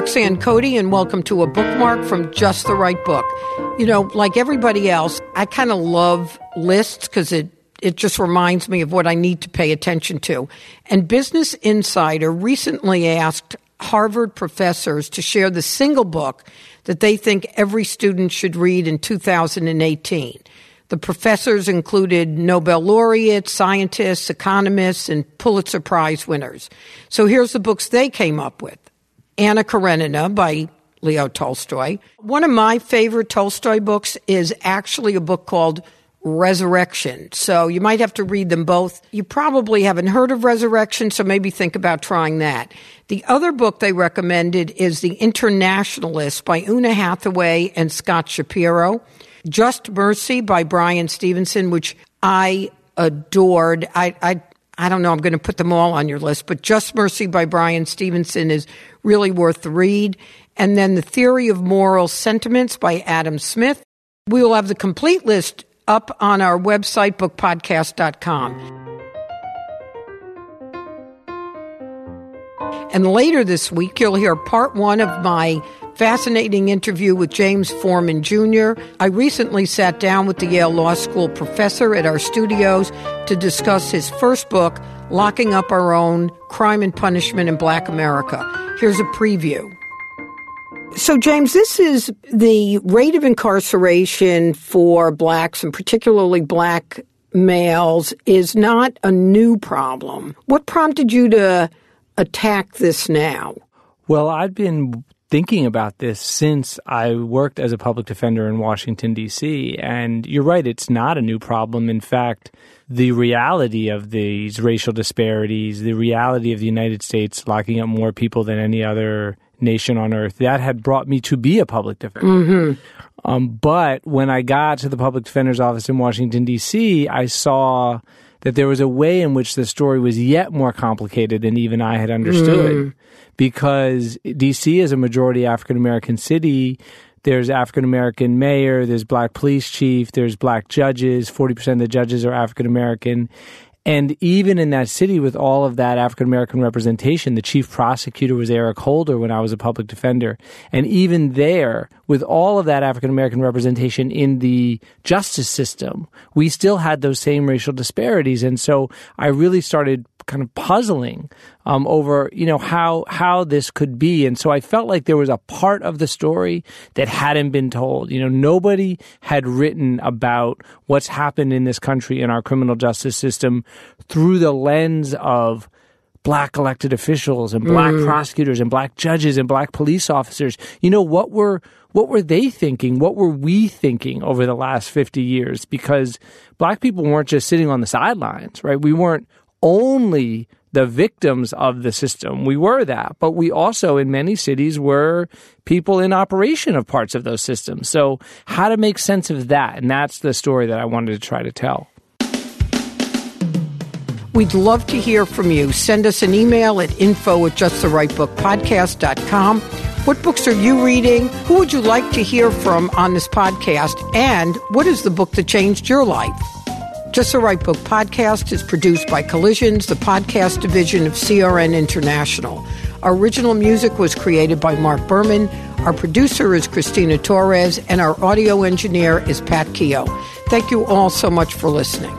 Roxanne Coady, and welcome to a bookmark from Just the Right Book. You know, like everybody else, I kind of love lists because it it just reminds me of what I need to pay attention to. And Business Insider recently asked Harvard professors to share the single book that they think every student should read in 2018. The professors included Nobel laureates, scientists, economists, and Pulitzer Prize winners. So here's the books they came up with. Anna Karenina by Leo Tolstoy. One of my favorite Tolstoy books is actually a book called Resurrection. So you might have to read them both. You probably haven't heard of Resurrection, so maybe think about trying that. The other book they recommended is The Internationalist by Oona Hathaway and Scott Shapiro. Just Mercy by Bryan Stevenson, which I adored. I, I I don't know, I'm going to put them all on your list, but Just Mercy by Bryan Stevenson is really worth the read. And then The Theory of Moral Sentiments by Adam Smith. We will have the complete list up on our website, bookpodcast.com. And later this week, you'll hear part one of my fascinating interview with James Forman Jr. I recently sat down with the Yale Law School professor at our studios to discuss his first book, Locking Up Our Own Crime and Punishment in Black America. Here's a preview. So, James, this is the rate of incarceration for blacks and particularly black males is not a new problem. What prompted you to attack this now? Well, I've been thinking about this since I worked as a public defender in Washington, D.C. And you're right, it's not a new problem. In fact, the reality of these racial disparities, the reality of the United States locking up more people than any other nation on earth, that had brought me to be a public defender. Mm-hmm. Um, but when I got to the public defender's office in Washington, D.C., I saw that there was a way in which the story was yet more complicated than even I had understood. Mm. Because DC is a majority African American city. There's African American mayor, there's black police chief, there's black judges, 40% of the judges are African American. And even in that city, with all of that African American representation, the chief prosecutor was Eric Holder when I was a public defender. And even there, with all of that African American representation in the justice system, we still had those same racial disparities. And so I really started kind of puzzling um, over you know how how this could be, and so I felt like there was a part of the story that hadn't been told. You know, nobody had written about what's happened in this country in our criminal justice system through the lens of black elected officials and black mm. prosecutors and black judges and black police officers. You know what were what were they thinking? What were we thinking over the last 50 years? Because black people weren't just sitting on the sidelines, right? We weren't only the victims of the system. We were that, but we also in many cities were people in operation of parts of those systems. So how to make sense of that? And that's the story that I wanted to try to tell. We'd love to hear from you. Send us an email at info at justtherightbookpodcast.com. What books are you reading? Who would you like to hear from on this podcast? And what is the book that changed your life? Just the Right Book podcast is produced by Collisions, the podcast division of CRN International. Our original music was created by Mark Berman. Our producer is Christina Torres, and our audio engineer is Pat Keogh. Thank you all so much for listening.